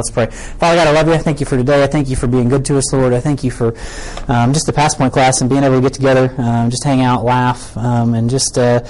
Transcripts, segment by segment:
let's pray. Father God, I love you. I thank you for today. I thank you for being good to us, Lord. I thank you for um, just the Pass Point class and being able to get together, um, just hang out, laugh, um, and just uh,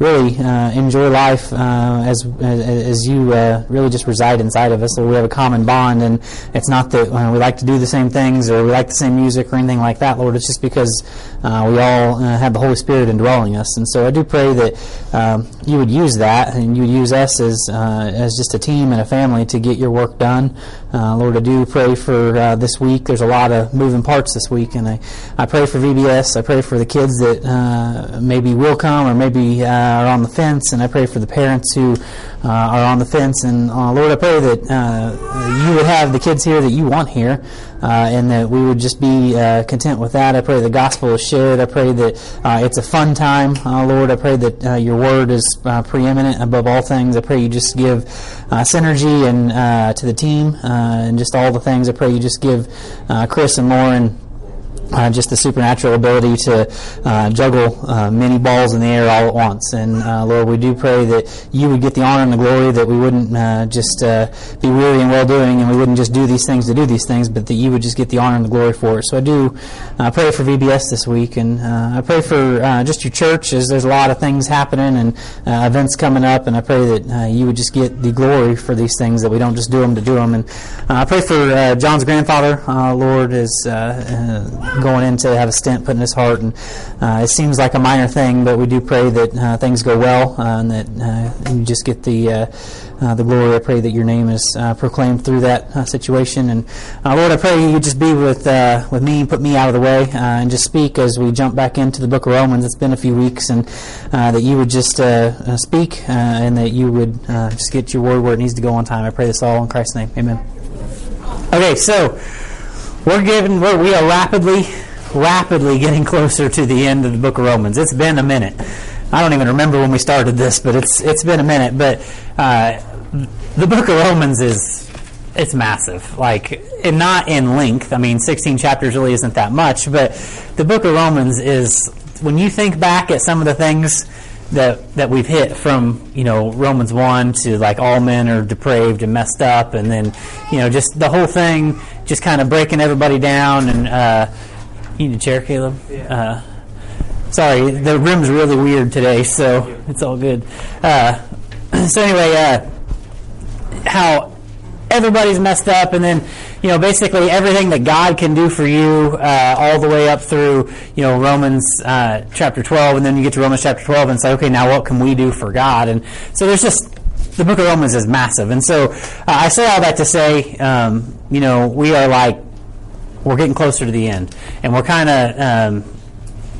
really uh, enjoy life uh, as as you uh, really just reside inside of us. Lord, we have a common bond, and it's not that uh, we like to do the same things or we like the same music or anything like that, Lord. It's just because uh, we all uh, have the Holy Spirit indwelling us, and so I do pray that um, you would use that and you would use us as as just a team and a family to get your work done. Lord, I do pray for this week. There's a lot of moving parts this week, and I I pray for VBS. I pray for the kids that maybe will come or maybe are on the fence, and I pray for the parents who uh, are on the fence. And uh, Lord, I pray that uh, you would have the kids here that you want here, uh, and that we would just be uh, content with that. I pray the gospel is shared. I pray that uh, it's a fun time, uh, Lord. I pray that uh, your word is uh, preeminent above all things. I pray you just give synergy and to the team and just all the things. I pray you just give Chris and Lauren uh, just the supernatural ability to uh, juggle uh, many balls in the air all at once. And uh, Lord, we do pray that you would get the honor and the glory, that we wouldn't uh, just uh, be weary and well doing, and we wouldn't just do these things to do these things, but that you would just get the honor and the glory for it. So I do pray for VBS this week, and I pray for just your church, as there's a lot of things happening and events coming up, and I pray that you would just get the glory for these things, that we don't just do them to do them. And I pray for John's grandfather, Lord, is going in to have a stent put in his heart. And uh, it seems like a minor thing, but we do pray that uh, things go well uh, and that uh, you just get the uh, uh, the glory. I pray that your name is uh, proclaimed through that uh, situation. And Lord, I pray you just be with with me, put me out of the way, and just speak as we jump back into the Book of Romans. It's been a few weeks, and that you would just speak and that you would just get your word where it needs to go on time. I pray this all in Christ's name. Amen. Okay, so we're given we're, we are rapidly rapidly getting closer to the end of the book of romans. It's been a minute. I don't even remember when we started this but it's it's been a minute. But uh, the book of romans is it's massive. Like and not in length. I mean 16 chapters really isn't that much but the book of romans is when you think back at some of the things that that we've hit from you know Romans one to like all men are depraved and messed up, and then you know just the whole thing, just kind of breaking everybody down. And uh, you need a chair, Caleb. Yeah. Uh, sorry, the room's really weird today, so it's all good. Uh, so anyway, uh, how everybody's messed up, and then you know basically everything that God can do for you, uh, all the way up through you know Romans uh, chapter 12, and then you get to Romans chapter 12 and say, okay, now what can we do for God? And so there's just the book of Romans is massive, and so uh, I say all that to say, um, you know, we are like we're getting closer to the end, and we're kind of um,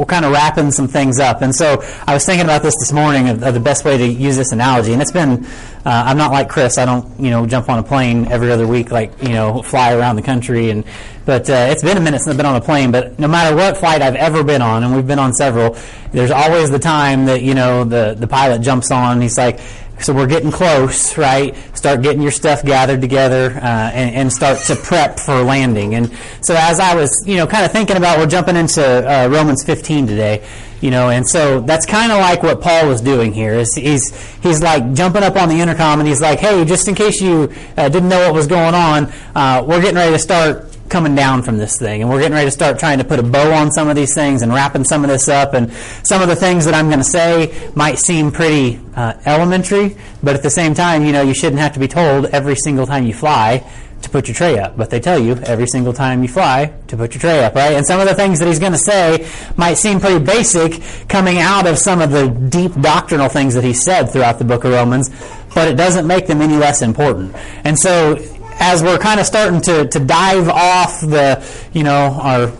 we're kind of wrapping some things up. And so I was thinking about this this morning of, of the best way to use this analogy. And it's been, uh, I'm not like Chris. I don't, you know, jump on a plane every other week, like, you know, fly around the country. And, but uh, it's been a minute since I've been on a plane. But no matter what flight I've ever been on, and we've been on several, there's always the time that, you know, the, the pilot jumps on and he's like, so we're getting close, right? Start getting your stuff gathered together uh, and, and, start to prep for landing. And so as I was, you know, kind of thinking about, we're jumping into uh, Romans 15 today, you know, and so that's kind of like what Paul was doing here. Is he's he's like jumping up on the intercom and he's like, hey, just in case you uh, didn't know what was going on, uh, we're getting ready to start coming down from this thing. And we're getting ready to start trying to put a bow on some of these things and wrapping some of this up. And some of the things that I'm going to say might seem pretty uh, elementary, but at the same time, you know, you shouldn't have to be told every single time you fly to put your tray up. But they tell you every single time you fly to put your tray up, right? And some of the things that he's going to say might seem pretty basic coming out of some of the deep doctrinal things that he said throughout the book of Romans, but it doesn't make them any less important. And so as we're kind of starting to, to dive off the, you know, our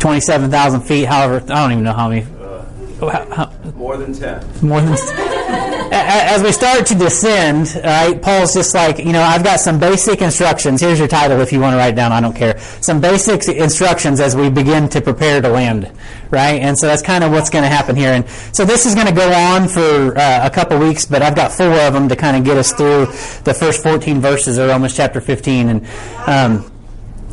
27,000 feet, however, I don't even know how many. Uh, how, more than 10. More than As we start to descend, right, Paul's just like, you know, I've got some basic instructions. Here's your title if you want to write down, I don't care. Some basic instructions as we begin to prepare to land, right? And so that's kind of what's going to happen here. And so this is going to go on for uh, a couple weeks, but I've got four of them to kind of get us through the first 14 verses of Romans chapter 15. And um,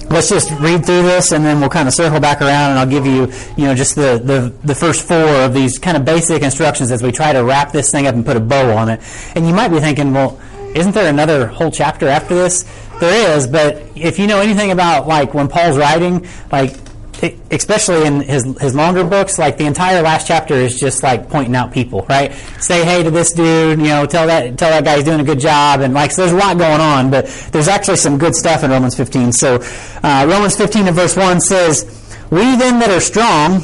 let's just read through this, and then we'll kind of circle back around, and I'll give you, you know, just the, the, the first four of these kind of basic instructions as we try to wrap this thing up and put a bow on it. And you might be thinking, well, isn't there another whole chapter after this? There is, but if you know anything about like when Paul's writing, like especially in his his longer books, like the entire last chapter is just like pointing out people, right? Say hey to this dude, you know, tell that tell that guy he's doing a good job, and like so there's a lot going on, but there's actually some good stuff in Romans 15. So uh, Romans 15 and verse one says, "We then that are strong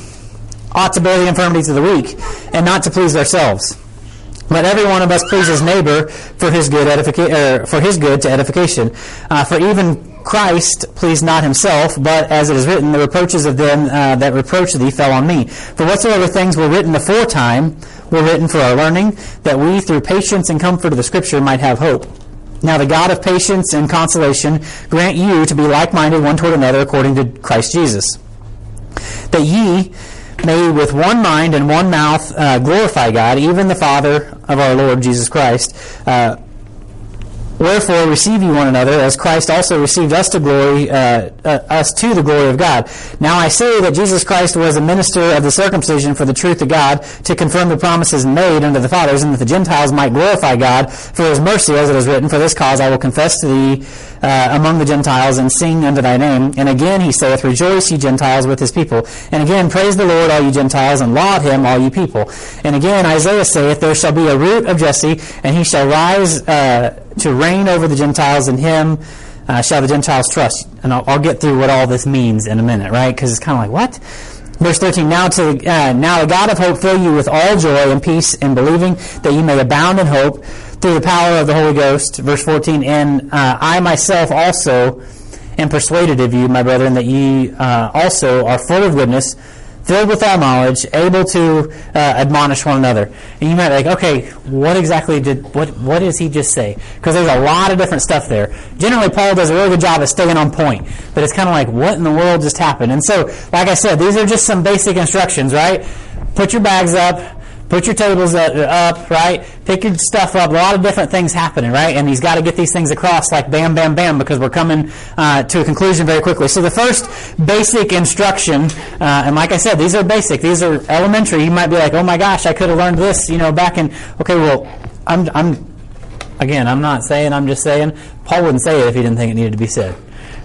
ought to bear the infirmities of the weak, and not to please ourselves." Let every one of us please his neighbor for his good edifica- for his good to edification. Uh, for even Christ pleased not himself, but as it is written, the reproaches of them uh, that reproach thee fell on me. For whatsoever things were written aforetime were written for our learning, that we through patience and comfort of the Scripture might have hope. Now the God of patience and consolation grant you to be like-minded one toward another according to Christ Jesus, that ye may with one mind and one mouth uh, glorify God, even the Father of our Lord Jesus Christ. Uh, Wherefore receive ye one another, as Christ also received us to glory, uh, uh, us to the glory of God. Now I say that Jesus Christ was a minister of the circumcision for the truth of God, to confirm the promises made unto the fathers, and that the Gentiles might glorify God for His mercy, as it is written. For this cause I will confess to thee uh, among the Gentiles, and sing unto thy name. And again he saith, Rejoice, ye Gentiles, with His people. And again, praise the Lord, all ye Gentiles, and laud Him, all ye people. And again, Isaiah saith, There shall be a root of Jesse, and he shall rise uh, to reign over the Gentiles, and him uh, shall the Gentiles trust. And I'll, I'll, get through what all this means in a minute, right? Because it's kind of like, what? Verse 13, now, to, uh, now the God of hope fill you with all joy and peace in believing that you may abound in hope through the power of the Holy Ghost. Verse 14, and uh, I myself also am persuaded of you, my brethren, that ye uh, also are full of goodness, filled with all knowledge, able to uh, admonish one another. And you might be like, okay, what exactly did what what does he just say? Because there's a lot of different stuff there. Generally, Paul does a really good job of staying on point, but it's kind of like, what in the world just happened? And so, like I said, these are just some basic instructions, right? Put your bags up Put your tables up, right? Pick your stuff up. A lot of different things happening, right? And he's got to get these things across like bam, bam, bam because we're coming uh, to a conclusion very quickly. So the first basic instruction, uh, and like I said, these are basic. These are elementary. You might be like, oh my gosh, I could have learned this, you know, back in. Okay, well, I'm, I'm again, I'm not saying. I'm just saying. Paul wouldn't say it if he didn't think it needed to be said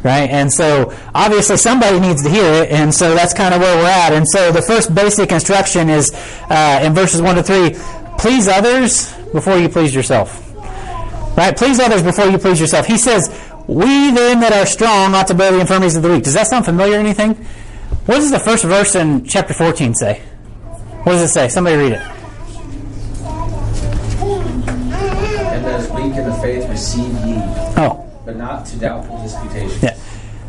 right? And so obviously somebody needs to hear it, and so that's kind of where we're at. And so the first basic instruction is uh, in verses 1 to 3 please others before you please yourself. Right? Please others before you please yourself. He says, We then that are strong ought to bear the infirmities of the weak. Does that sound familiar or anything? What does the first verse in chapter 14 say? What does it say? Somebody read it. And as weak in the faith receive ye. Oh but not to doubtful disputations. Yeah.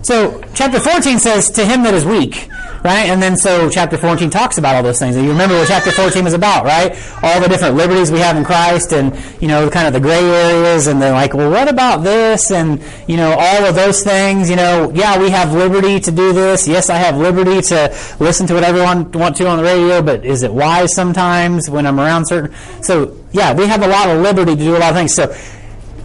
So chapter 14 says, to him that is weak, right? And then so chapter 14 talks about all those things. And you remember what chapter 14 is about, right? All the different liberties we have in Christ and, you know, kind of the gray areas and they're like, well, what about this? And, you know, all of those things, you know, yeah, we have liberty to do this. Yes, I have liberty to listen to what everyone want to on the radio, but is it wise sometimes when I'm around certain? So, yeah, we have a lot of liberty to do a lot of things. So,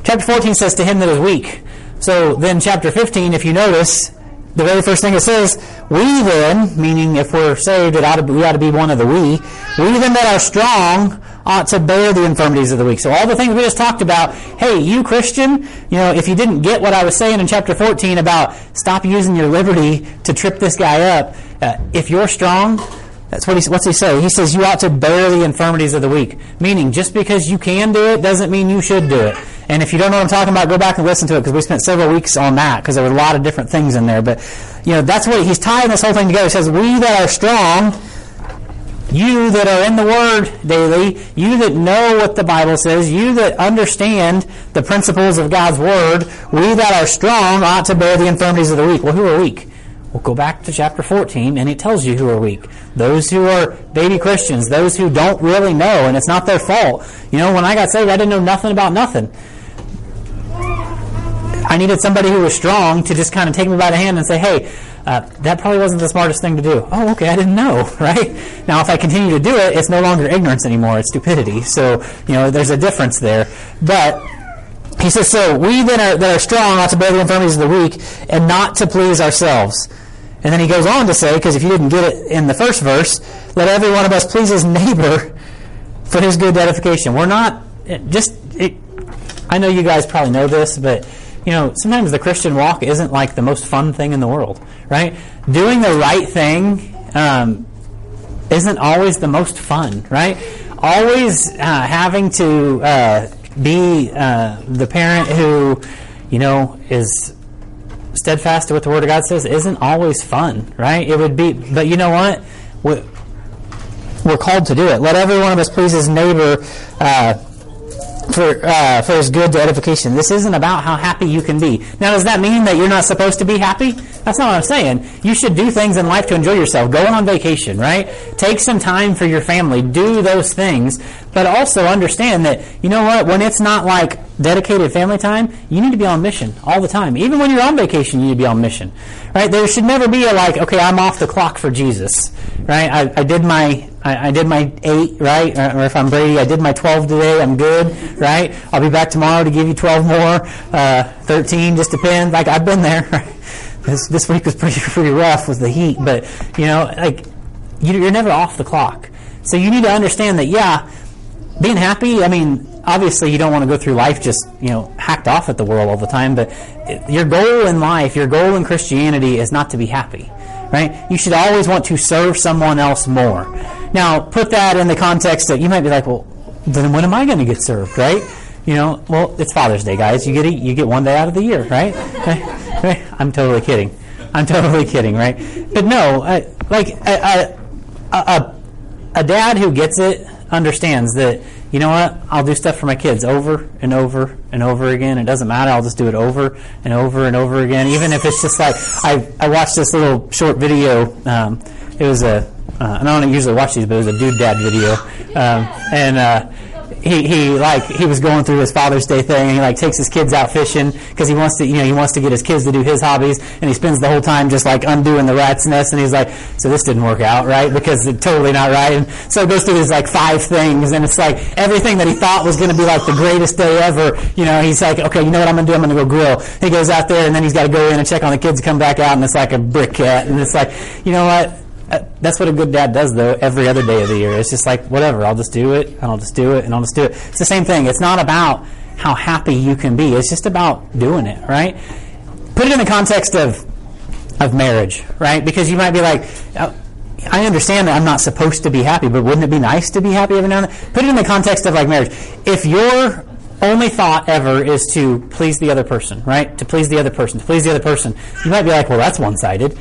Chapter 14 says, to him that is weak. So then chapter 15, if you notice, the very first thing it says, we then, meaning if we're saved, it ought to we ought to be one of the we, we then that are strong ought to bear the infirmities of the weak. So all the things we just talked about, hey, you Christian, you know, if you didn't get what I was saying in chapter 14 about stop using your liberty to trip this guy up, uh, if you're strong, that's what he, what's he say? He says you ought to bear the infirmities of the weak. Meaning, just because you can do it doesn't mean you should do it. And if you don't know what I'm talking about, go back and listen to it because we spent several weeks on that because there were a lot of different things in there. But, you know, that's what he's tying this whole thing together. He says, we that are strong, you that are in the Word daily, you that know what the Bible says, you that understand the principles of God's Word, we that are strong ought to bear the infirmities of the weak. Well, who are weak? Well, go back to chapter 14 and it tells you who are weak. Those who are baby Christians, those who don't really know, and it's not their fault. You know, when I got saved, I didn't know nothing about nothing. I needed somebody who was strong to just kind of take me by the hand and say, hey, uh, that probably wasn't the smartest thing to do. Oh, okay, I didn't know, right? Now, if I continue to do it, it's no longer ignorance anymore, it's stupidity. So, you know, there's a difference there. But he says, so we then are, that are strong ought to bear the infirmities of the weak and not to please ourselves. And then he goes on to say, because if you didn't get it in the first verse, let every one of us please his neighbor for his good edification. We're not just it, I know you guys probably know this, but you know, sometimes the Christian walk isn't like the most fun thing in the world, right? Doing the right thing um, isn't always the most fun, right? Always uh, having to uh, be uh, the parent who, you know, is steadfast to what the Word of God says isn't always fun, right? It would be, but you know what? We're called to do it. Let every one of us please his neighbor uh, for uh, for his good to edification. This isn't about how happy you can be. Now, does that mean that you're not supposed to be happy? That's not what I'm saying. You should do things in life to enjoy yourself. Go on vacation, right? Take some time for your family. Do those things, but also understand that you know what? When it's not like dedicated family time, you need to be on mission all the time. Even when you're on vacation, you need to be on mission, right? There should never be a like, okay, I'm off the clock for Jesus, right? I, I did my I, I, did my eight, right? Or if I'm Brady, I did my 12 today. I'm good, right? I'll be back tomorrow to give you 12 more, uh, 13, just depends. Like I've been there. This this week was pretty pretty rough with the heat, but you know, like you're never off the clock. So you need to understand that, yeah, being happy. I mean, obviously you don't want to go through life just you know hacked off at the world all the time. But your goal in life, your goal in Christianity, is not to be happy right? You should always want to serve someone else more. Now, put that in the context that you might be like, well, then when am I going to get served, right? You know, well, it's Father's Day, guys. You get a, you get one day out of the year, right? I'm totally kidding. I'm totally kidding, right? But no, uh, like a, a, a, a dad who gets it understands that you know what? I'll do stuff for my kids over and over and over again. It doesn't matter. I'll just do it over and over and over again. Even if it's just like I I watched this little short video. Um, it was a uh, I don't usually watch these, but it was a dude dad video, um, and. Uh, he, he like he was going through his Father's Day thing, and he like takes his kids out fishing because he wants to you know he wants to get his kids to do his hobbies, and he spends the whole time just like undoing the rat's nest, and he's like, so this didn't work out right because it's totally not right, and so it goes through these like five things, and it's like everything that he thought was going to be like the greatest day ever, you know, he's like, okay, you know what I'm going to do? I'm going to go grill. He goes out there, and then he's got to go in and check on the kids, come back out, and it's like a brick cat, and it's like, you know what? Uh, that's what a good dad does though every other day of the year it's just like whatever i'll just do it and i'll just do it and i'll just do it it's the same thing it's not about how happy you can be it's just about doing it right put it in the context of of marriage right because you might be like oh, I understand that I'm not supposed to be happy, but wouldn't it be nice to be happy every now and then? Put it in the context of like marriage. If your only thought ever is to please the other person, right? To please the other person, to please the other person, you might be like, well, that's one sided.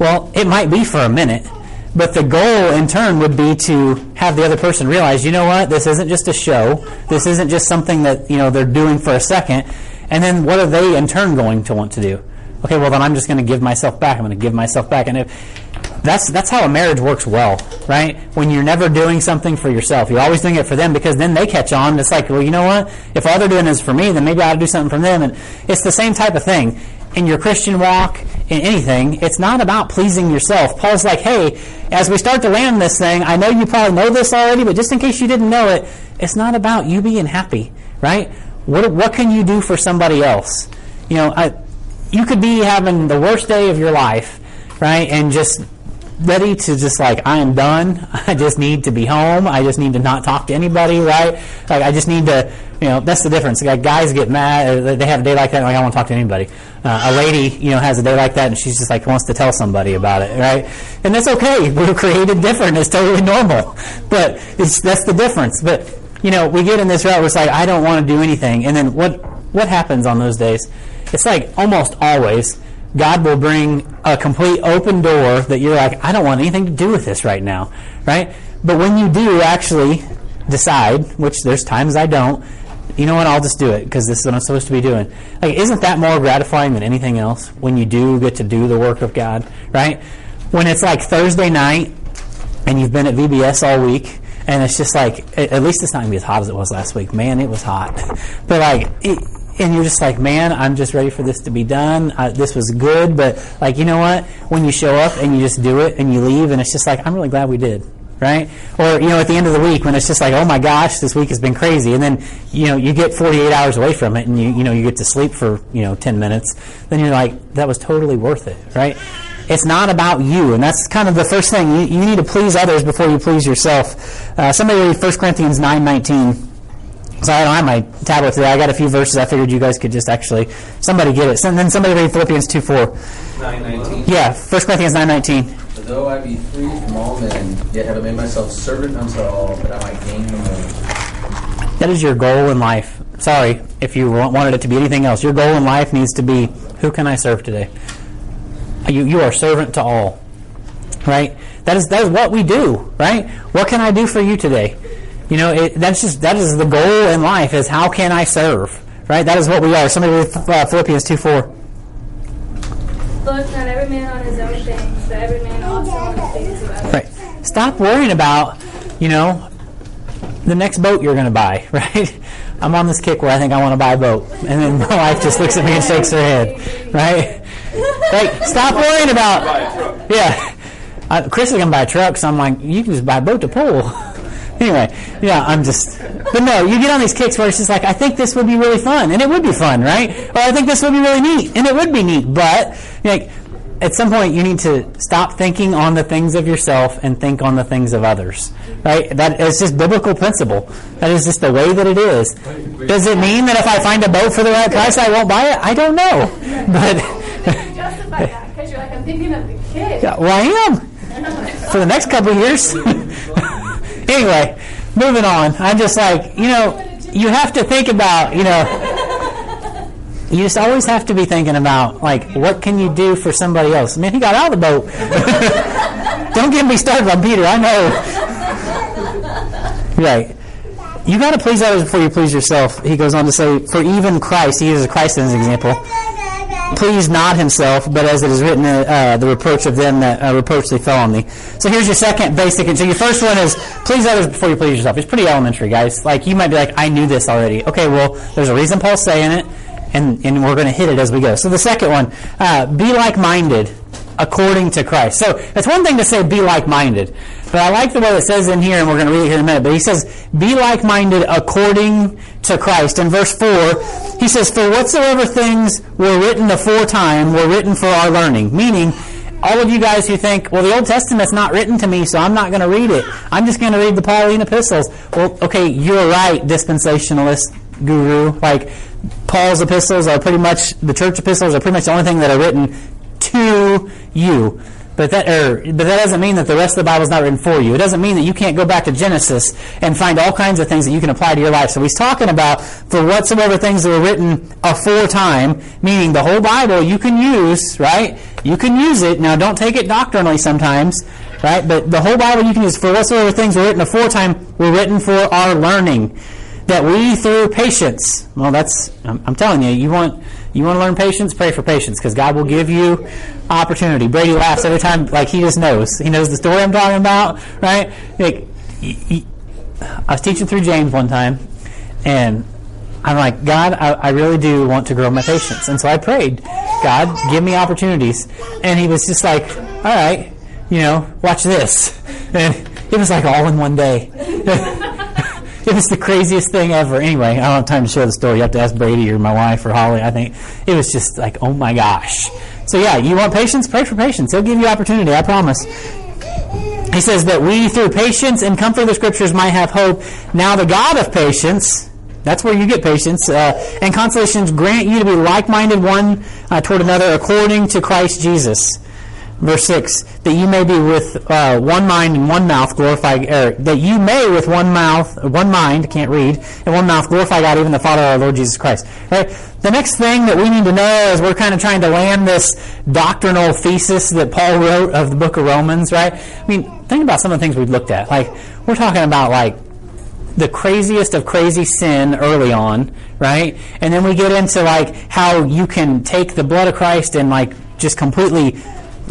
Well, it might be for a minute, but the goal in turn would be to have the other person realize, you know what, this isn't just a show. This isn't just something that, you know, they're doing for a second. And then what are they in turn going to want to do? Okay, well then I'm just going to give myself back. I'm going to give myself back. And if that's that's how a marriage works well, right? When you're never doing something for yourself, you're always doing it for them because then they catch on. It's like, well, you know what? If all they're doing is for me, then maybe I ought to do something for them. And it's the same type of thing in your Christian walk, in anything, it's not about pleasing yourself. Paul's like, hey, as we start to land this thing, I know you probably know this already, but just in case you didn't know it, it's not about you being happy, right? What, what can you do for somebody else? You know, I, you could be having the worst day of your life, right? And just ready to just like I am done. I just need to be home. I just need to not talk to anybody, right? Like I just need to, you know, that's the difference. Like guys get mad. Uh, they have a day like that. Like I don't want to talk to anybody. Uh, a lady, you know, has a day like that, and she's just like wants to tell somebody about it, right? And that's okay. We're created different. It's totally normal. But it's that's the difference. But you know, we get in this route where it's like I don't want to do anything, and then what what happens on those days? It's like almost always God will bring a complete open door that you're like, I don't want anything to do with this right now, right? But when you do actually decide, which there's times I don't, you know what, I'll just do it because this is what I'm supposed to be doing. Like, isn't that more gratifying than anything else when you do get to do the work of God, right? When it's like Thursday night and you've been at VBS all week and it's just like, at least it's not going to be as hot as it was last week. Man, it was hot. But like, it, and you're just like, man, I'm just ready for this to be done. I, this was good, but like, you know what? When you show up and you just do it and you leave, and it's just like, I'm really glad we did, right? Or you know, at the end of the week when it's just like, oh my gosh, this week has been crazy, and then you know you get 48 hours away from it, and you you know you get to sleep for you know 10 minutes, then you're like, that was totally worth it, right? It's not about you, and that's kind of the first thing. You, you need to please others before you please yourself. Uh, somebody read 1 Corinthians 9:19 So I don't have my tablet today. I got a few verses. I figured you guys could just actually somebody get it. And then somebody read Philippians two four. 919. Yeah, 1 Corinthians nine nineteen. For though I be free from all men, yet have I made myself servant unto all, that I might gain the more. That is your goal in life. Sorry if you wanted it to be anything else. Your goal in life needs to be who can I serve today? You, you are servant to all. Right? That is, that is what we do. Right? What can I do for you today? You know, it, that's just, that is the goal in life is how can I serve? Right? That is what we are. Somebody read uh, Philippians 2 4. Look not every man on his own things, but every man also on the things of others. Right. Stop worrying about, you know, the next boat you're going to buy, right? I'm on this kick where I think I want to buy a boat. And then my wife just looks at me and shakes her head, right? Right. Stop worrying about, yeah. Uh, Chris is going to buy a truck, so I'm like, you can just buy a boat to pull. anyway, yeah, I'm just, but no, you get on these kicks where it's just like, I think this would be really fun, and it would be fun, right? Or I think this would be really neat, and it would be neat, but, like, at some point you need to stop thinking on the things of yourself and think on the things of others right? That is just biblical principle. That is just the way that it is. Does it mean that if i find a boat for the right price i won't buy it? I don't know but You justify that? Because you're like, I'm thinking of the kid. yeah, well i am. For the next couple of years anyway moving on. I'm just like you know you have to think about you know you just always have to be thinking about like what can you do for somebody else? Man he got out of the boat. Don't get me started on peter i know. Right. You got to please others before you please yourself. He goes on to say for even christ he uses christ as an example pleased not himself, but as it is written, uh, the reproach of them that uh, reproach they fell on thee. So here's your second basic. And So your first one is please others before you please yourself. It's pretty elementary, guys. Like you might be like, I knew this already. Okay, well, there's a reason Paul's saying it, and and we're going to hit it as we go. So the second one, uh, be like-minded according to Christ. So it's one thing to say be like-minded, but I like the way it says in here, and we're going to read it here in a minute. But he says, be like-minded according to Christ. In verse four, he says, "For whatsoever things were written aforetime were written for our learning." Meaning, all of you guys who think, "Well, the Old Testament's not written to me, so I'm not going to read it. I'm just going to read the Pauline epistles." Well, okay, you're right, dispensationalist guru. Like Paul's epistles are pretty much the church epistles are pretty much the only thing that are written to you. But that, er, but that doesn't mean that the rest of the Bible is not written for you. It doesn't mean that you can't go back to Genesis and find all kinds of things that you can apply to your life. So he's talking about for whatsoever things that were written aforetime, meaning the whole Bible you can use, right? You can use it. Now don't take it doctrinally sometimes, right? But the whole Bible you can use for whatsoever things were written aforetime were written for our learning. That we through patience, well that's, I'm, I'm telling you, you want, you want to learn patience? Pray for patience because God will give you opportunity. Brady laughs every time, like he just knows. He knows the story I'm talking about, right? Like, I was teaching through James one time, and I'm like, God, I, I really do want to grow my patience. And so I prayed, God, give me opportunities. And he was just like, all right, you know, watch this. And it was like all in one day. it was the craziest thing ever. Anyway, I don't have time to share the story. You have to ask Brady or my wife or Holly. I think it was just like, oh my gosh. So yeah, you want patience? Pray for patience. He'll give you opportunity. I promise. He says that we through patience and comfort of the scriptures might have hope. Now the God of patience, that's where you get patience, uh, and consolations grant you to be like-minded one uh, toward another according to Christ Jesus. Verse 6, that you may be with uh, one mind and one mouth glorify, er, that you may with one mouth, one mind, can't read, and one mouth glorify God, even the Father of our Lord Jesus Christ. Right? The next thing that we need to know as we're kind of trying to land this doctrinal thesis that Paul wrote of the book of Romans, right? I mean, think about some of the things we've looked at. Like, we're talking about like the craziest of crazy sin early on, right? And then we get into like how you can take the blood of Christ and like just completely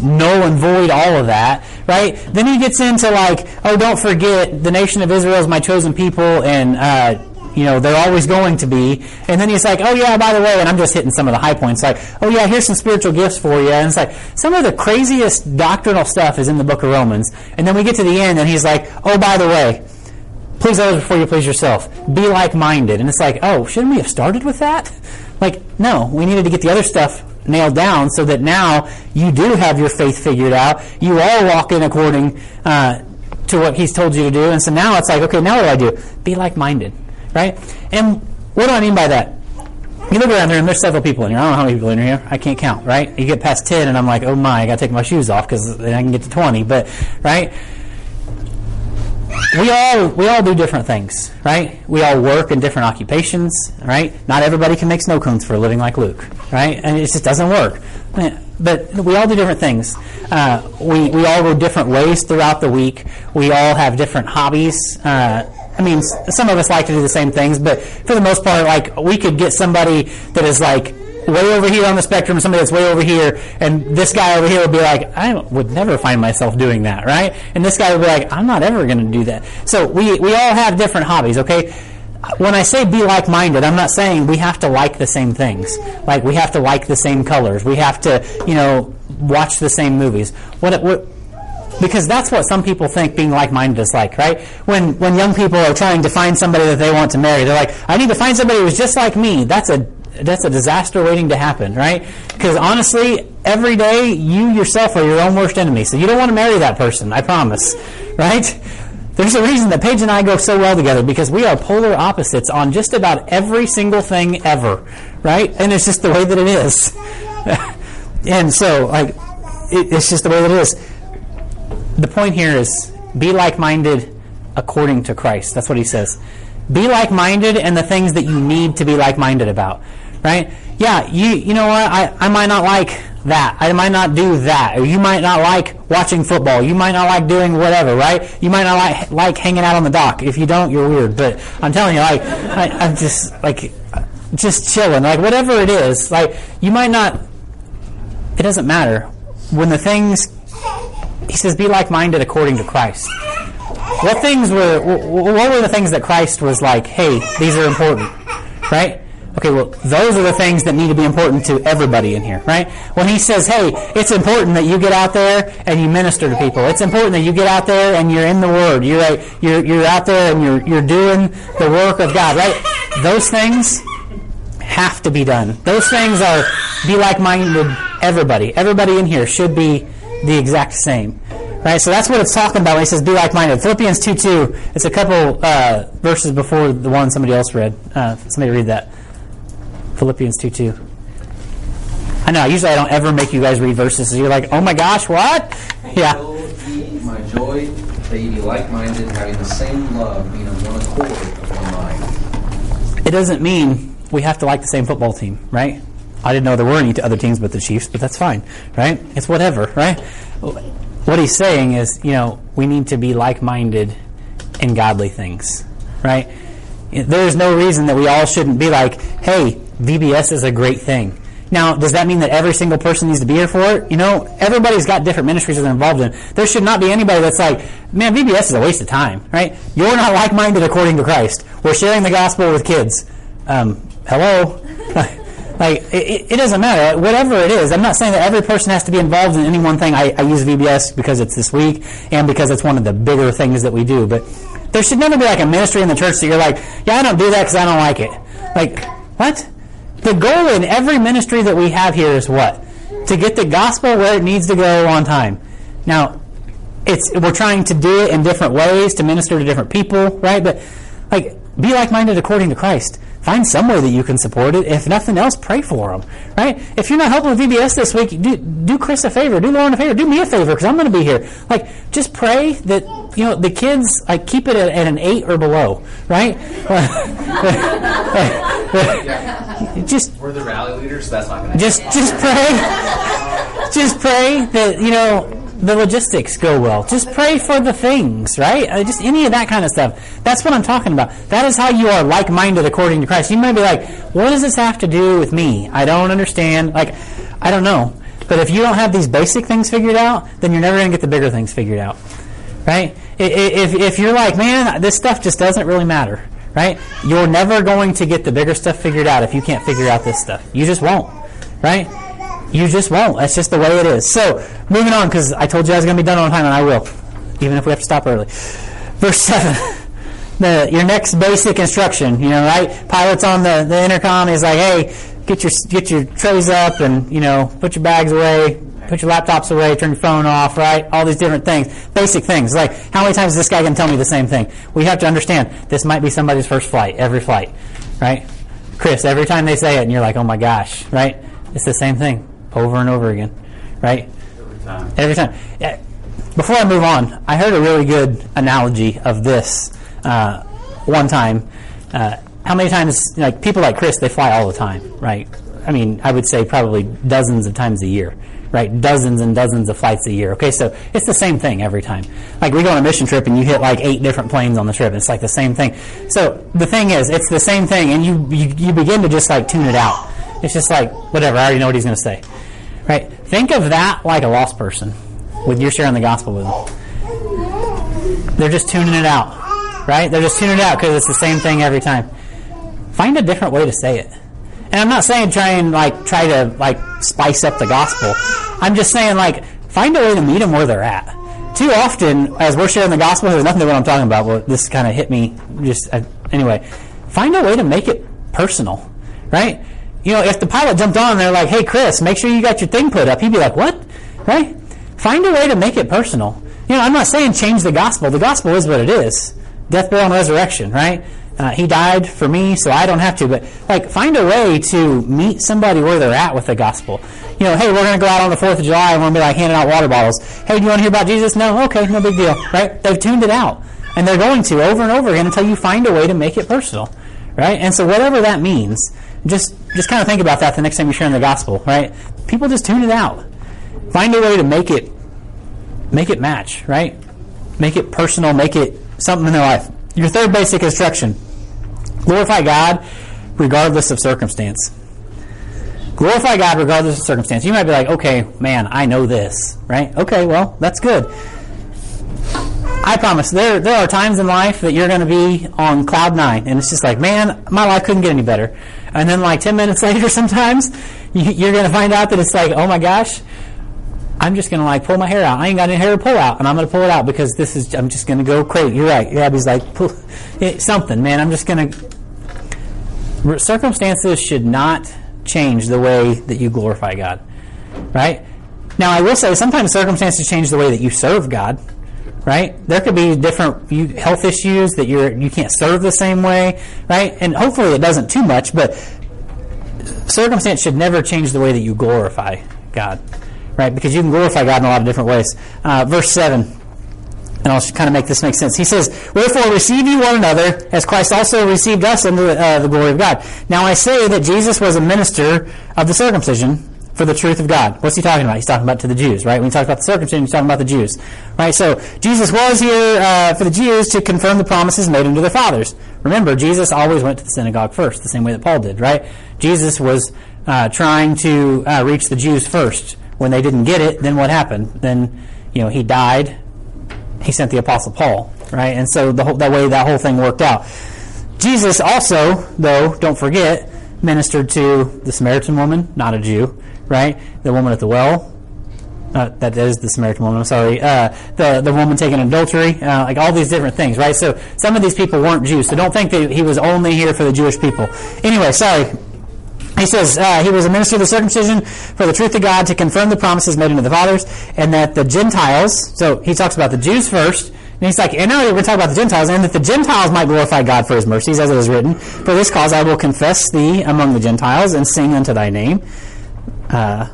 null and void all of that, right? Then he gets into like, oh, don't forget the nation of Israel is my chosen people, and uh, you know they're always going to be. And then he's like, oh yeah, by the way, and I'm just hitting some of the high points, like, oh yeah, here's some spiritual gifts for you, and it's like some of the craziest doctrinal stuff is in the book of Romans. And then we get to the end, and he's like, oh, by the way. Please others before you please yourself. Be like-minded. And it's like, oh, shouldn't we have started with that? Like, no, we needed to get the other stuff nailed down so that now you do have your faith figured out. You are walking according uh, to what He's told you to do. And so now it's like, okay, now what do I do? Be like minded. right? And what do I mean by that? You look around there, and there's several people in here. I don't know how many people in here. I can't count, right? You get past 10, and I'm like, oh my, I got to take my shoes off because then I can get to 20. But, right? We all we all do different things, right? We all work in different occupations, right? Not everybody can make snow cones for a living like Luke, right? And it just doesn't work. But we all do different things. Uh, we we all go different ways throughout the week. We all have different hobbies. Uh, I mean, some of us like to do the same things, but for the most part, like we could get somebody that is like way over here on the spectrum, somebody that's way over here, and this guy over here would be like, I would never find myself doing that, right? And this guy would be like, I'm not ever going to do that. So we, we all have different hobbies, okay? When I say be like minded, I'm not saying we have to like the same things. Like we have to like the same colors. We have to, you know, watch the same movies. What, what because that's what some people think being like-minded is like, right? When when young people are trying to find somebody that they want to marry, they're like, I need to find somebody who's just like me. That's a that's a disaster waiting to happen, right? Because honestly, every day you yourself are your own worst enemy. So you don't want to marry that person, I promise, right? There's a reason that Paige and I go so well together because we are polar opposites on just about every single thing ever, right? And it's just the way that it is. and so, like, it, it's just the way that it is. The point here is be like minded according to Christ. That's what he says. Be like minded in the things that you need to be like minded about right? Yeah, you you know what? I, I might not like that. I might not do that. Or you might not like watching football. You might not like doing whatever, right? You might not like like hanging out on the dock. If you don't, you're weird. But I'm telling you, like I, I'm just like just chilling, like whatever it is. Like you might not. It doesn't matter when the things. He says, "Be like-minded according to Christ." What things were? What were the things that Christ was like? Hey, these are important, right? Okay, well, those are the things that need to be important to everybody in here, right? When he says, hey, it's important that you get out there and you minister to people. It's important that you get out there and you're in the Word. You're, you're, you're out there and you're, you're doing the work of God, right? Those things have to be done. Those things are be like-minded everybody. Everybody in here should be the exact same. Right, so that's what it's talking about when he says be like-minded. Philippians 2 2, it's a couple uh, verses before the one somebody else read. Uh, somebody read that. Philippians 2 2. I know, usually I don't ever make you guys read verses. So you're like, oh my gosh, what? Yeah. My joy that ye be like minded, having the same love, being of one accord, of one mind. It doesn't mean we have to like the same football team, right? I didn't know there were any other teams but the Chiefs, but that's fine, right? It's whatever, right? What he's saying is, you know, we need to be like minded in godly things, right? There's no reason that we all shouldn't be like, hey, VBS is a great thing. Now, does that mean that every single person needs to be here for it? You know, everybody's got different ministries that they're involved in. There should not be anybody that's like, man, VBS is a waste of time, right? You're not like minded according to Christ. We're sharing the gospel with kids. Um, hello? like, it, it, doesn't matter. Whatever it is, I'm not saying that every person has to be involved in any one thing. I, I use VBS because it's this week and because it's one of the bigger things that we do. But there should never be like a ministry in the church that you're like, yeah, I don't do that because I don't like it. Like, what? The goal in every ministry that we have here is what? To get the gospel where it needs to go on time. Now, it's we're trying to do it in different ways to minister to different people, right? But like, be like-minded according to Christ. Find some way that you can support it. If nothing else, pray for them, right? If you're not helping with VBS this week, do, do Chris a favor, do Lauren a favor, do me a favor because I'm going to be here. Like, just pray that you know the kids like keep it at, at an eight or below, right? just we're the rally leaders, so that's not going to. Just just pray, just pray that you know the logistics go well. Just pray for the things, right? Uh, just any of that kind of stuff. That's what I'm talking about. That is how you are like minded according to Christ. You might be like, what does this have to do with me? I don't understand. Like, I don't know. But if you don't have these basic things figured out, then you're never going to get the bigger things figured out, right? If, if you're like, man, this stuff just doesn't really matter, right? You're never going to get the bigger stuff figured out if you can't figure out this stuff. You just won't, right? You just won't. That's just the way it is. So, moving on, because I told you I was going to be done on time, and I will, even if we have to stop early. Verse 7. The, your next basic instruction, you know, right? Pilot's on the, the intercom. is like, hey, get your get your trays up and you know put your bags away. Put your laptops away, turn your phone off, right? All these different things. Basic things. Like, how many times is this guy going to tell me the same thing? We have to understand, this might be somebody's first flight, every flight, right? Chris, every time they say it, and you're like, oh my gosh, right? It's the same thing over and over again, right? Every time. Every time. Before I move on, I heard a really good analogy of this uh, one time. Uh, how many times, like people like Chris, they fly all the time, right? I mean, I would say probably dozens of times a year, right? Dozens and dozens of flights a year. Okay, so it's the same thing every time. Like we go on a mission trip and you hit like eight different planes on the trip. It's like the same thing. So the thing is, it's the same thing, and you you, you begin to just like tune it out. It's just like whatever. I already know what he's going to say, right? Think of that like a lost person with you're sharing the gospel with them. They're just tuning it out, right? They're just tuning it out because it's the same thing every time. Find a different way to say it. And I'm not saying try and like try to like spice up the gospel. I'm just saying like find a way to meet them where they're at. Too often, as we're sharing the gospel, there's nothing to what I'm talking about. But this kind of hit me. Just uh, anyway, find a way to make it personal, right? You know, if the pilot jumped on and they're like, "Hey, Chris, make sure you got your thing put up," he'd be like, "What?" Right? Find a way to make it personal. You know, I'm not saying change the gospel. The gospel is what it is: death, burial, and resurrection. Right? Uh, he died for me, so I don't have to. But like, find a way to meet somebody where they're at with the gospel. You know, hey, we're going to go out on the Fourth of July and we're going to be like handing out water bottles. Hey, do you want to hear about Jesus? No, okay, no big deal, right? They've tuned it out, and they're going to over and over again until you find a way to make it personal, right? And so whatever that means, just just kind of think about that the next time you're sharing the gospel, right? People just tune it out. Find a way to make it make it match, right? Make it personal, make it something in their life. Your third basic instruction glorify God regardless of circumstance. Glorify God regardless of circumstance. You might be like, okay, man, I know this, right? Okay, well, that's good. I promise there there are times in life that you're going to be on cloud nine, and it's just like, man, my life couldn't get any better. And then like ten minutes later, sometimes you, are going to find out that it's like, oh my gosh, I'm just going to like pull my hair out. I ain't got any hair to pull out, and I'm going to pull it out because this is. I'm just going to go crazy. You're right. Abby's like, pull, it, something, man. I'm just going to. Circumstances should not change the way that you glorify God, right? Now, I will say sometimes circumstances change the way that you serve God right? There could be different health issues that you're you can't serve the same way, right? And hopefully it doesn't too much, but circumstance should never change the way that you glorify God, right? Because you can glorify God in a lot of different ways. Uh, verse seven. And I'll kind of make this make sense. He says, Wherefore receive ye one another, as Christ also received us unto uh, the glory of God. Now I say that Jesus was a minister of the circumcision, for the truth of God. What's he talking about? He's talking about to the Jews, right? When he talks about the circumcision, he's talking about the Jews, right? So Jesus was here uh, for the Jews to confirm the promises made unto their fathers. Remember, Jesus always went to the synagogue first, the same way that Paul did, right? Jesus was uh, trying to uh, reach the Jews first. When they didn't get it, then what happened? Then, you know, he died. He sent the apostle Paul, right? And so the whole, that way that whole thing worked out. Jesus also, though, don't forget, ministered to the Samaritan woman, not a Jew, right? The woman at the well. Uh, that is the Samaritan woman. I'm sorry. Uh, the the woman taking adultery, uh, like all these different things, right? So some of these people weren't Jews, so don't think that he was only here for the Jewish people. Anyway, sorry. He says uh, he was a minister of the circumcision for the truth of God to confirm the promises made unto the fathers, and that the Gentiles. So he talks about the Jews first, and he's like, and now we're going to talk about the Gentiles, and that the Gentiles might glorify God for his mercies, as it is written, For this cause I will confess thee among the Gentiles, and sing unto thy name. Uh,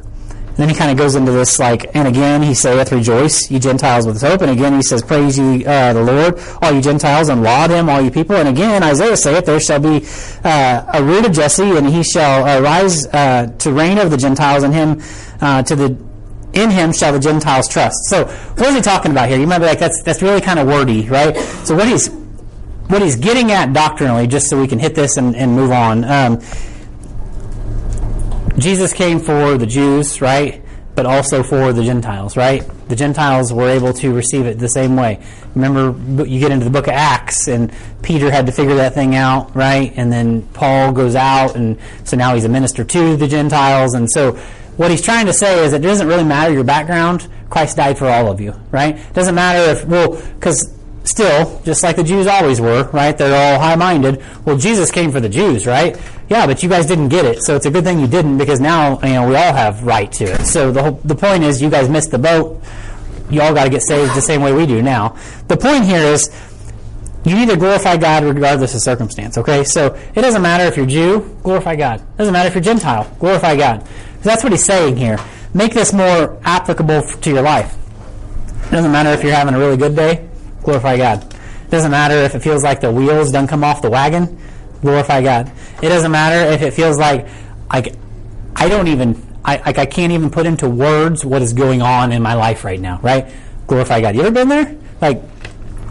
then he kind of goes into this like, and again he saith, Rejoice, ye Gentiles, with hope. And again he says, Praise ye uh, the Lord, all you Gentiles, and laud him, all you people. And again Isaiah saith, There shall be uh, a root of Jesse, and he shall rise uh, to reign over the Gentiles, and him uh, to the in him shall the Gentiles trust. So what is he talking about here? You might be like, that's that's really kind of wordy, right? So what he's what he's getting at doctrinally, just so we can hit this and, and move on. Um, Jesus came for the Jews, right? But also for the Gentiles, right? The Gentiles were able to receive it the same way. Remember, you get into the book of Acts, and Peter had to figure that thing out, right? And then Paul goes out, and so now he's a minister to the Gentiles. And so, what he's trying to say is it doesn't really matter your background. Christ died for all of you, right? It doesn't matter if, well, because still, just like the Jews always were, right? They're all high-minded. Well, Jesus came for the Jews, right? Yeah, but you guys didn't get it, so it's a good thing you didn't because now you know we all have right to it. So the whole, the point is, you guys missed the boat. You all got to get saved the same way we do now. The point here is, you need to glorify God regardless of circumstance. Okay, so it doesn't matter if you're Jew, glorify God. It doesn't matter if you're Gentile, glorify God. That's what he's saying here. Make this more applicable to your life. It doesn't matter if you're having a really good day, glorify God. It doesn't matter if it feels like the wheels don't come off the wagon, glorify God. It doesn't matter if it feels like like I don't even I like I can't even put into words what is going on in my life right now, right? Glorify God. You ever been there? Like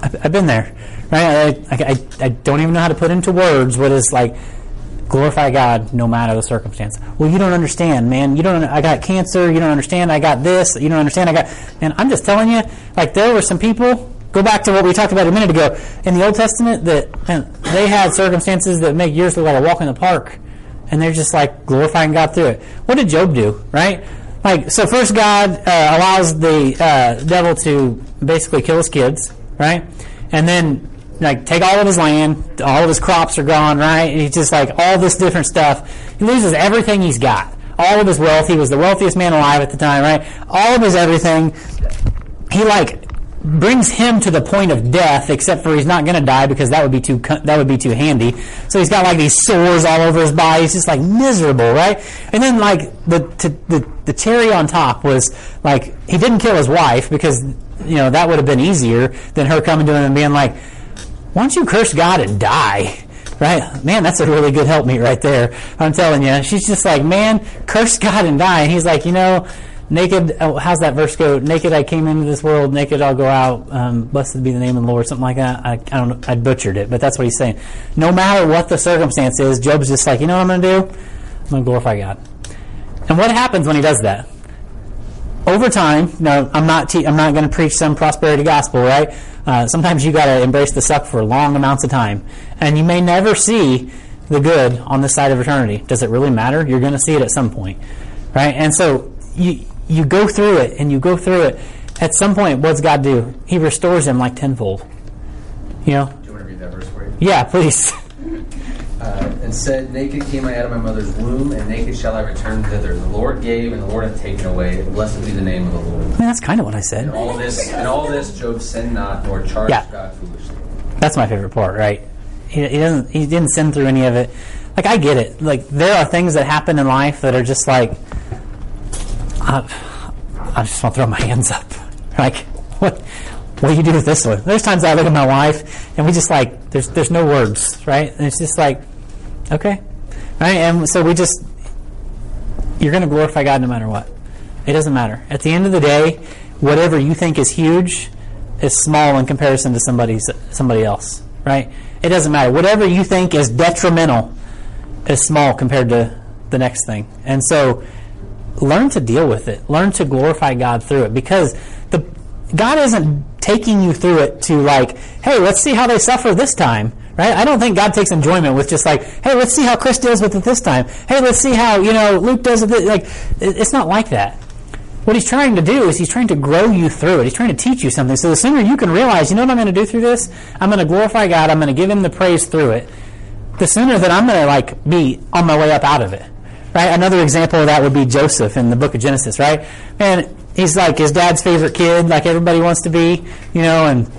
I've, I've been there, right? I, I, I don't even know how to put into words what is like glorify God no matter the circumstance. Well, you don't understand, man. You don't. I got cancer. You don't understand. I got this. You don't understand. I got. And I'm just telling you, like there were some people. Go back to what we talked about a minute ago in the Old Testament that they had circumstances that make years look like a walk in the park, and they're just like glorifying God through it. What did Job do? Right? Like so, first God uh, allows the uh, devil to basically kill his kids, right? And then like take all of his land, all of his crops are gone, right? And he's just like all this different stuff. He loses everything he's got. All of his wealth. He was the wealthiest man alive at the time, right? All of his everything. He like brings him to the point of death, except for he's not going to die because that would be too that would be too handy. So he's got like these sores all over his body. He's just like miserable, right? And then like the the the cherry on top was like he didn't kill his wife because you know that would have been easier than her coming to him and being like why don't you curse God and die? Right? Man, that's a really good help me right there. I'm telling you. She's just like, man, curse God and die. And he's like, you know, naked, oh, how's that verse go? Naked I came into this world, naked I'll go out. Um, blessed be the name of the Lord, something like that. I, I don't I butchered it, but that's what he's saying. No matter what the circumstance is, Job's just like, you know what I'm going to do? I'm going to glorify God. And what happens when he does that? Over time, no, I'm not, te- I'm not going to preach some prosperity gospel, right? Uh, sometimes you got to embrace the suck for long amounts of time, and you may never see the good on this side of eternity. Does it really matter? You're going to see it at some point, right? And so you you go through it, and you go through it. At some point, what's God do? He restores him like tenfold. You know? Do you want to read that verse for you? Yeah, please. Uh, and said, Naked came I out of my mother's womb, and naked shall I return thither. The Lord gave, and the Lord hath taken away. Blessed be the name of the Lord. I mean, that's kind of what I said. all this, and all this, Job sinned not, nor charged Yeah. God foolishly. That's my favorite part, right? He, he doesn't. He didn't sin through any of it. Like I get it. Like there are things that happen in life that are just like, I, I just want to throw my hands up. Like what? What do you do with this one? There's times I look at my wife and we just like there's there's no words, right? And it's just like, okay, right? And so we just you're going to glorify God no matter what. It doesn't matter. At the end of the day, whatever you think is huge is small in comparison to somebody's somebody else, right? It doesn't matter. Whatever you think is detrimental is small compared to the next thing. And so learn to deal with it. Learn to glorify God through it because the God isn't taking you through it to like, hey, let's see how they suffer this time. Right? I don't think God takes enjoyment with just like, hey, let's see how Chris deals with it this time. Hey, let's see how, you know, Luke does it. Like, it's not like that. What he's trying to do is he's trying to grow you through it. He's trying to teach you something. So the sooner you can realize, you know what I'm going to do through this? I'm going to glorify God. I'm going to give him the praise through it. The sooner that I'm going to like be on my way up out of it. Right? Another example of that would be Joseph in the book of Genesis, right? And he's like his dad's favorite kid, like everybody wants to be, you know, and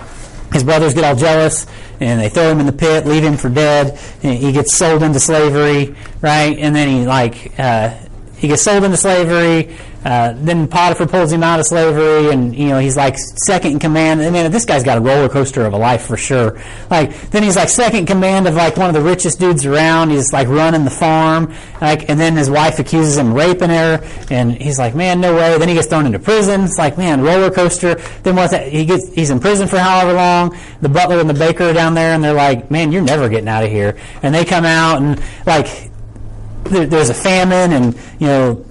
his brothers get all jealous and they throw him in the pit, leave him for dead. And he gets sold into slavery, right? And then he like uh, he gets sold into slavery. Uh, then Potiphar pulls him out of slavery, and you know he's like second in command. I mean, this guy's got a roller coaster of a life for sure. Like then he's like second in command of like one of the richest dudes around. He's like running the farm, like, and then his wife accuses him of raping her, and he's like, man, no way. Then he gets thrown into prison. It's like, man, roller coaster. Then what's that? He gets he's in prison for however long. The butler and the baker are down there, and they're like, man, you're never getting out of here. And they come out and like there, there's a famine and you know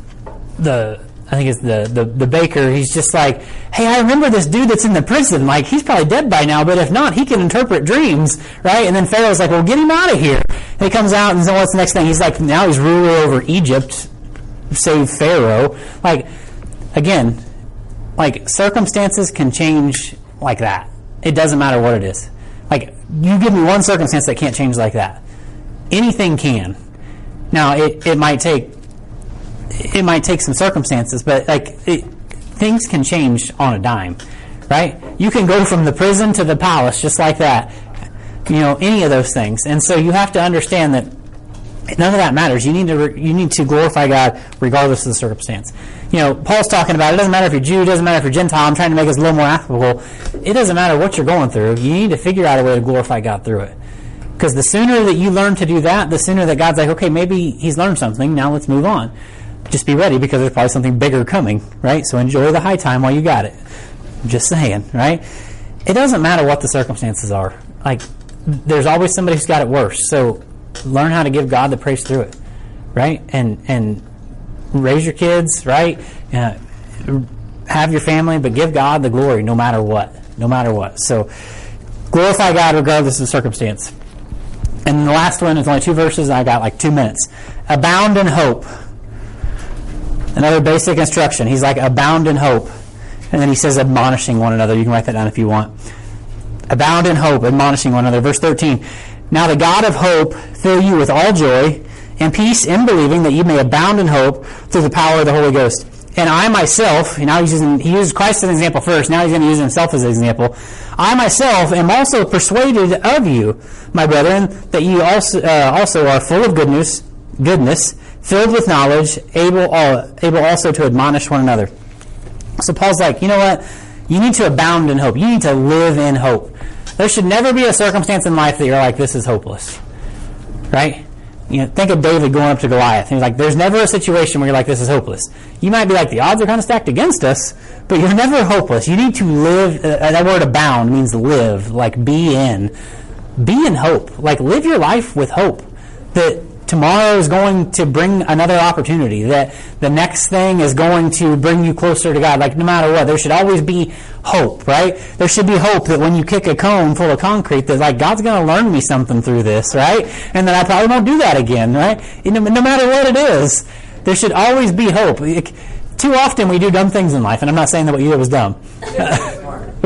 the I think it's the, the the baker he's just like hey I remember this dude that's in the prison like he's probably dead by now but if not he can interpret dreams right and then Pharaoh's like well get him out of here and he comes out and so what's the next thing he's like now he's ruler over Egypt save Pharaoh like again like circumstances can change like that It doesn't matter what it is. Like, you give me one circumstance that can't change like that. Anything can. Now, it, it might take it might take some circumstances, but like it, things can change on a dime, right? You can go from the prison to the palace just like that. You know, any of those things, and so you have to understand that none of that matters. You need to re- you need to glorify God regardless of the circumstance. You know, Paul's talking about it doesn't matter if you're Jew, it doesn't matter if you're Gentile. I'm trying to make this a little more applicable. It doesn't matter what you're going through. You need to figure out a way to glorify God through it. Because the sooner that you learn to do that, the sooner that God's like, okay, maybe he's learned something. Now let's move on. Just be ready because there's probably something bigger coming, right? So enjoy the high time while you got it. Just saying, right? It doesn't matter what the circumstances are. Like, there's always somebody who's got it worse. So learn how to give God the praise through it, right? And and raise your kids, right? Uh, have your family, but give God the glory no matter what, no matter what. So glorify God regardless of circumstance. And the last one is only two verses. I got like two minutes. Abound in hope. Another basic instruction. He's like abound in hope, and then he says admonishing one another. You can write that down if you want. Abound in hope, admonishing one another. Verse thirteen. Now the God of hope fill you with all joy and peace in believing that you may abound in hope through the power of the Holy Ghost. And I myself, now he's using, he used Christ as an example first, now he's going to use himself as an example. I myself am also persuaded of you, my brethren, that you also, uh, also are full of goodness, goodness, filled with knowledge, able, all, able also to admonish one another. So Paul's like, you know what? You need to abound in hope. You need to live in hope. There should never be a circumstance in life that you're like, this is hopeless. Right? You know, think of David going up to Goliath. He's like, there's never a situation where you're like, this is hopeless. You might be like, the odds are kind of stacked against us, but you're never hopeless. You need to live. Uh, that word abound means live, like be in. Be in hope. Like live your life with hope that tomorrow is going to bring another opportunity, that the next thing is going to bring you closer to God. Like no matter what, there should always be hope, right? There should be hope that when you kick a cone full of concrete, that like God's going to learn me something through this, right? And that I probably won't do that again, right? No, no matter what it is, there should always be hope. Too often we do dumb things in life, and I'm not saying that what you did was dumb.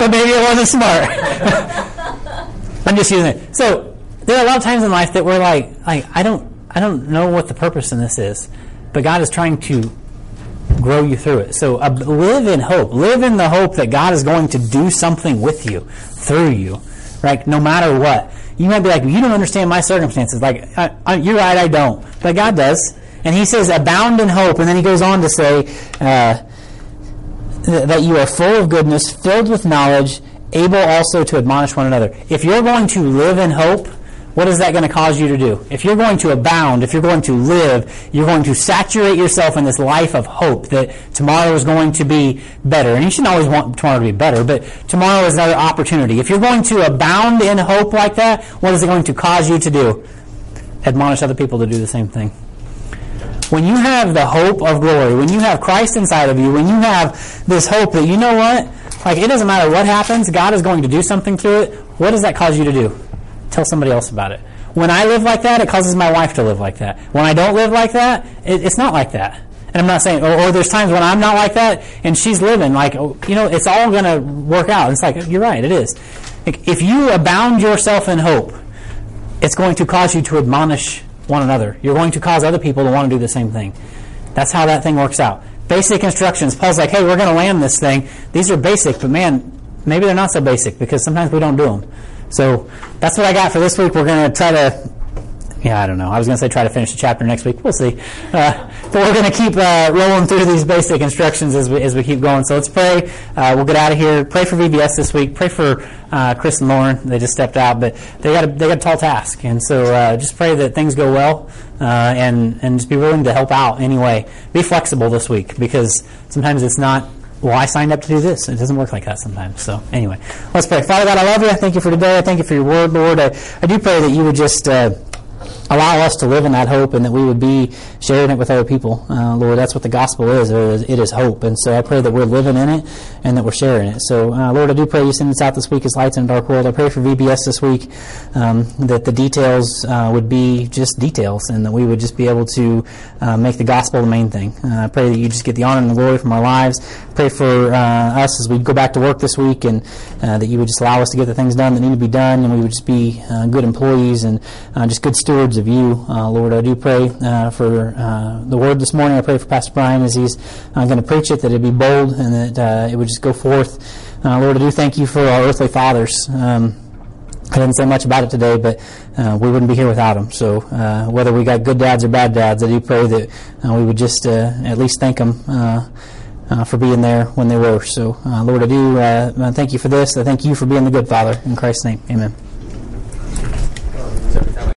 but maybe it wasn't smart. I'm just using it. So there are a lot of times in life that we're like, like I don't, I don't know what the purpose in this is, but God is trying to grow you through it. So uh, live in hope. Live in the hope that God is going to do something with you, through you, right? No matter what. You might be like, you don't understand my circumstances. Like, I, I, you're right, I don't, but God does. And He says, abound in hope, and then He goes on to say uh, that you are full of goodness, filled with knowledge, able also to admonish one another. If you're going to live in hope, what is that going to cause you to do? If you're going to abound, if you're going to live, you're going to saturate yourself in this life of hope that tomorrow is going to be better. And you shouldn't always want tomorrow to be better, but tomorrow is another opportunity. If you're going to abound in hope like that, what is it going to cause you to do? Admonish other people to do the same thing. When you have the hope of glory, when you have Christ inside of you, when you have this hope that you know what, like it doesn't matter what happens, God is going to do something through it, what does that cause you to do? Tell somebody else about it. When I live like that, it causes my wife to live like that. When I don't live like that, it, it's not like that. And I'm not saying, or, or, there's times when I'm not like that, and she's living like, oh, you know, it's all going to work out. It's like, you're right, it is. If you abound yourself in hope, it's going to cause you to admonish one another. You're going to cause other people to want to do the same thing. That's how that thing works out. Basic instructions. Paul's like, hey, we're going to land this thing. These are basic, but man, maybe they're not so basic because sometimes we don't do them. So that's what I got for this week. We're going to try to, yeah, I don't know. I was going to say try to finish the chapter next week. We'll see. Uh, but we're going to keep uh, rolling through these basic instructions as we, as we keep going. So let's pray. Uh, we'll get out of here. Pray for VBS this week. Pray for uh, Chris and Lauren. They just stepped out, but they got a, they got a tall task. And so uh, just pray that things go well uh, and, and just be willing to help out anyway. Be flexible this week because sometimes it's not well, I signed up to do this. It doesn't work like that sometimes. So, anyway, let's pray. Father God, I love you. I thank you for today. I thank you for your word, Lord. I, I do pray that you would just uh, allow us to live in that hope and that we would be sharing it with other people. Uh, Lord, that's what the gospel is. It, is. hope. And so I pray that we're living in it and that we're sharing it. So, uh, Lord, I do pray you send us out this week as lights in a dark world. I pray for VBS this week um, that the details uh, would be just details and that we would just be able to uh, make the gospel the main thing. Uh, I pray that you just get the honor and the glory from our lives. Pray for uh, us as we go back to work this week and that you would just allow us to get the things done that need to be done and we would just be good employees and just good stewards of you, uh, Lord. I do pray uh, for uh, the word this morning. I pray for Pastor Brian as he's going to preach it, that it be bold and that it would just go forth. Lord, I do thank you for our earthly fathers. Um, I didn't say much about it today, but uh, we wouldn't be here without them. So uh, whether we got good dads or bad dads, I do pray that uh, we would just at least thank them for being there when they were. So Lord, I do thank you for this. I thank you for being the good Father. In Christ's name, amen.